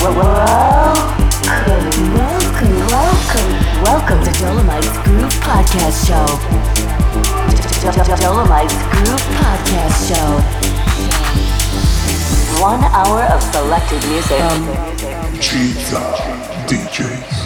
welcome, welcome, welcome to Dolomite's Groove Podcast Show. Dolomite's Groove Podcast Show. One hour of selected music. GizA DJs.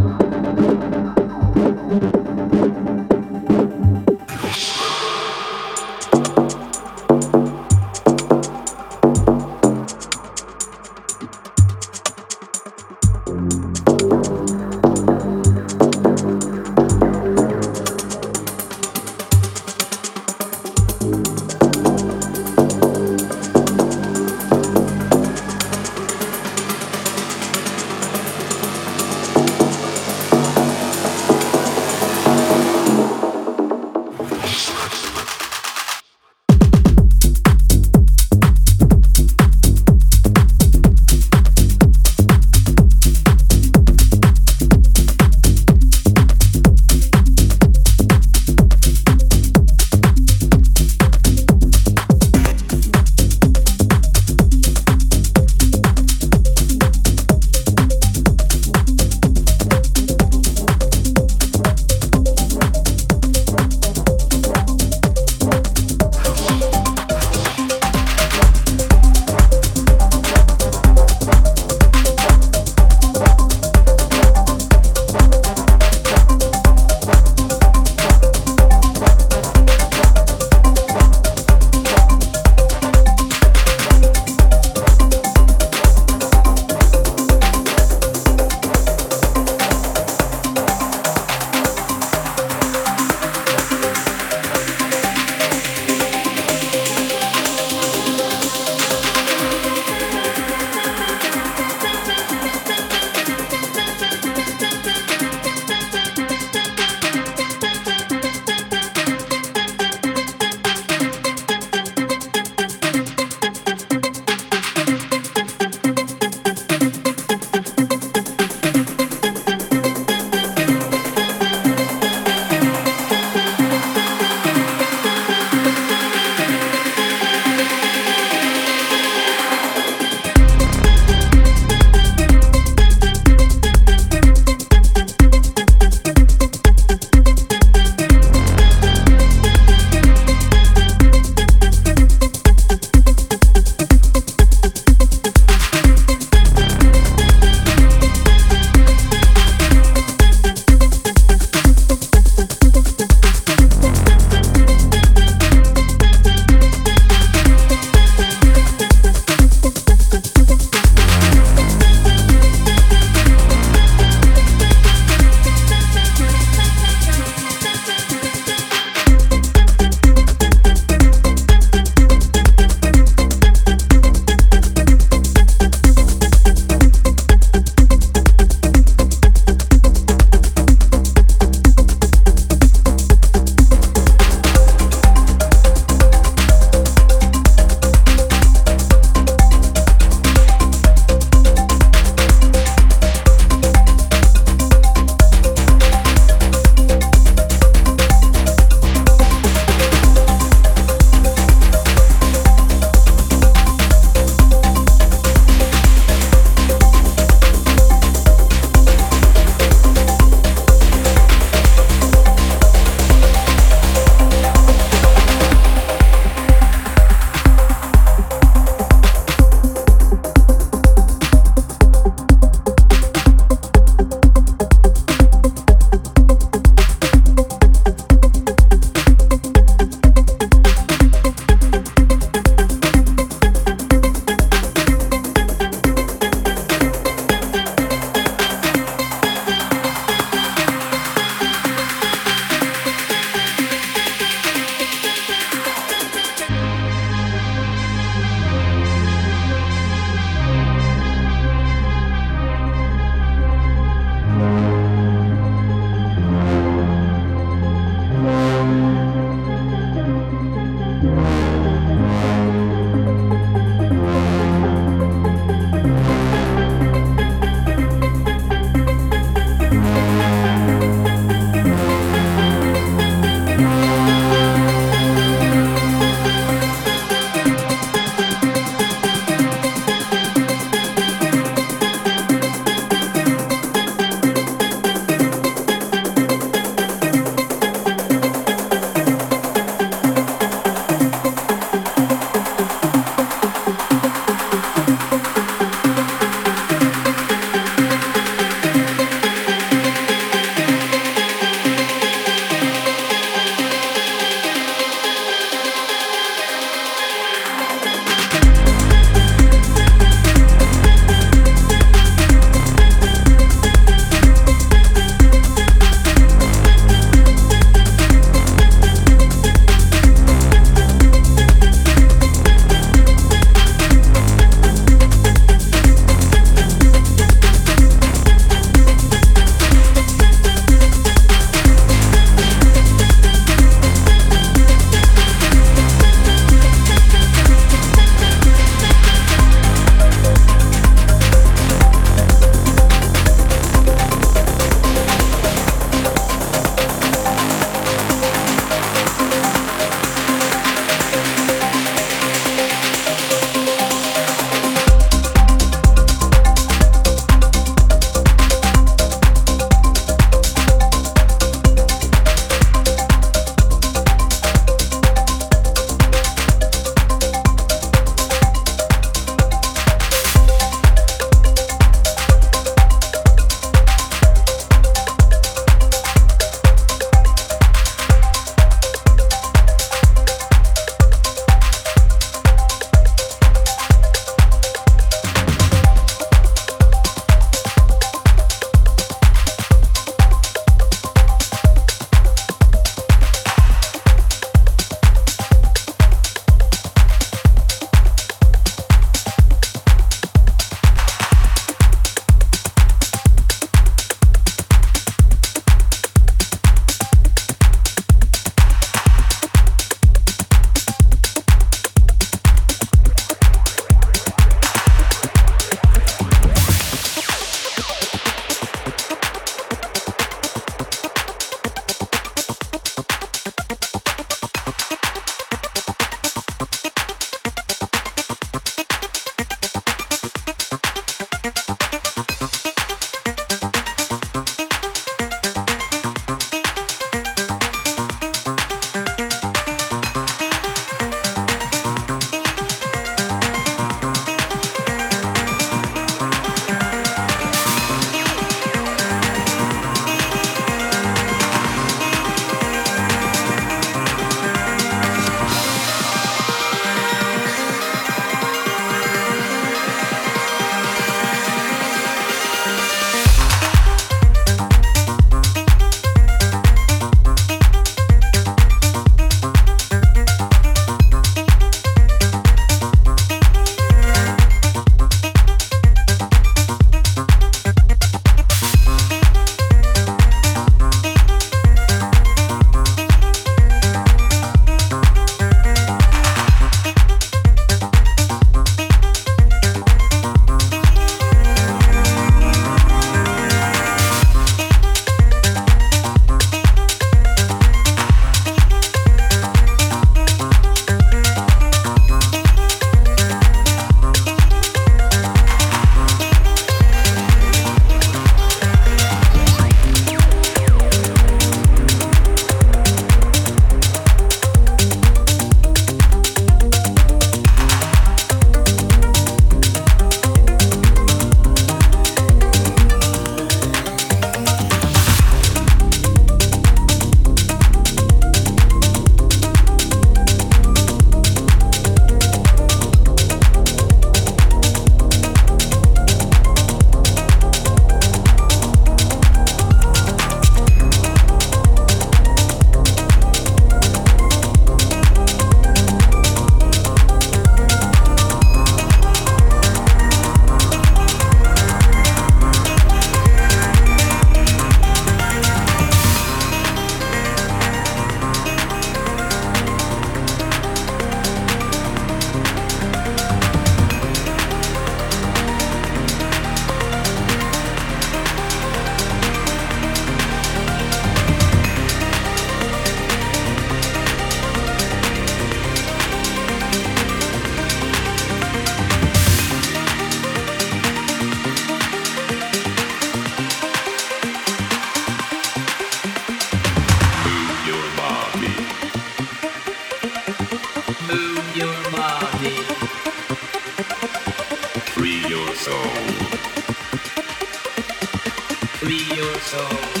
Baby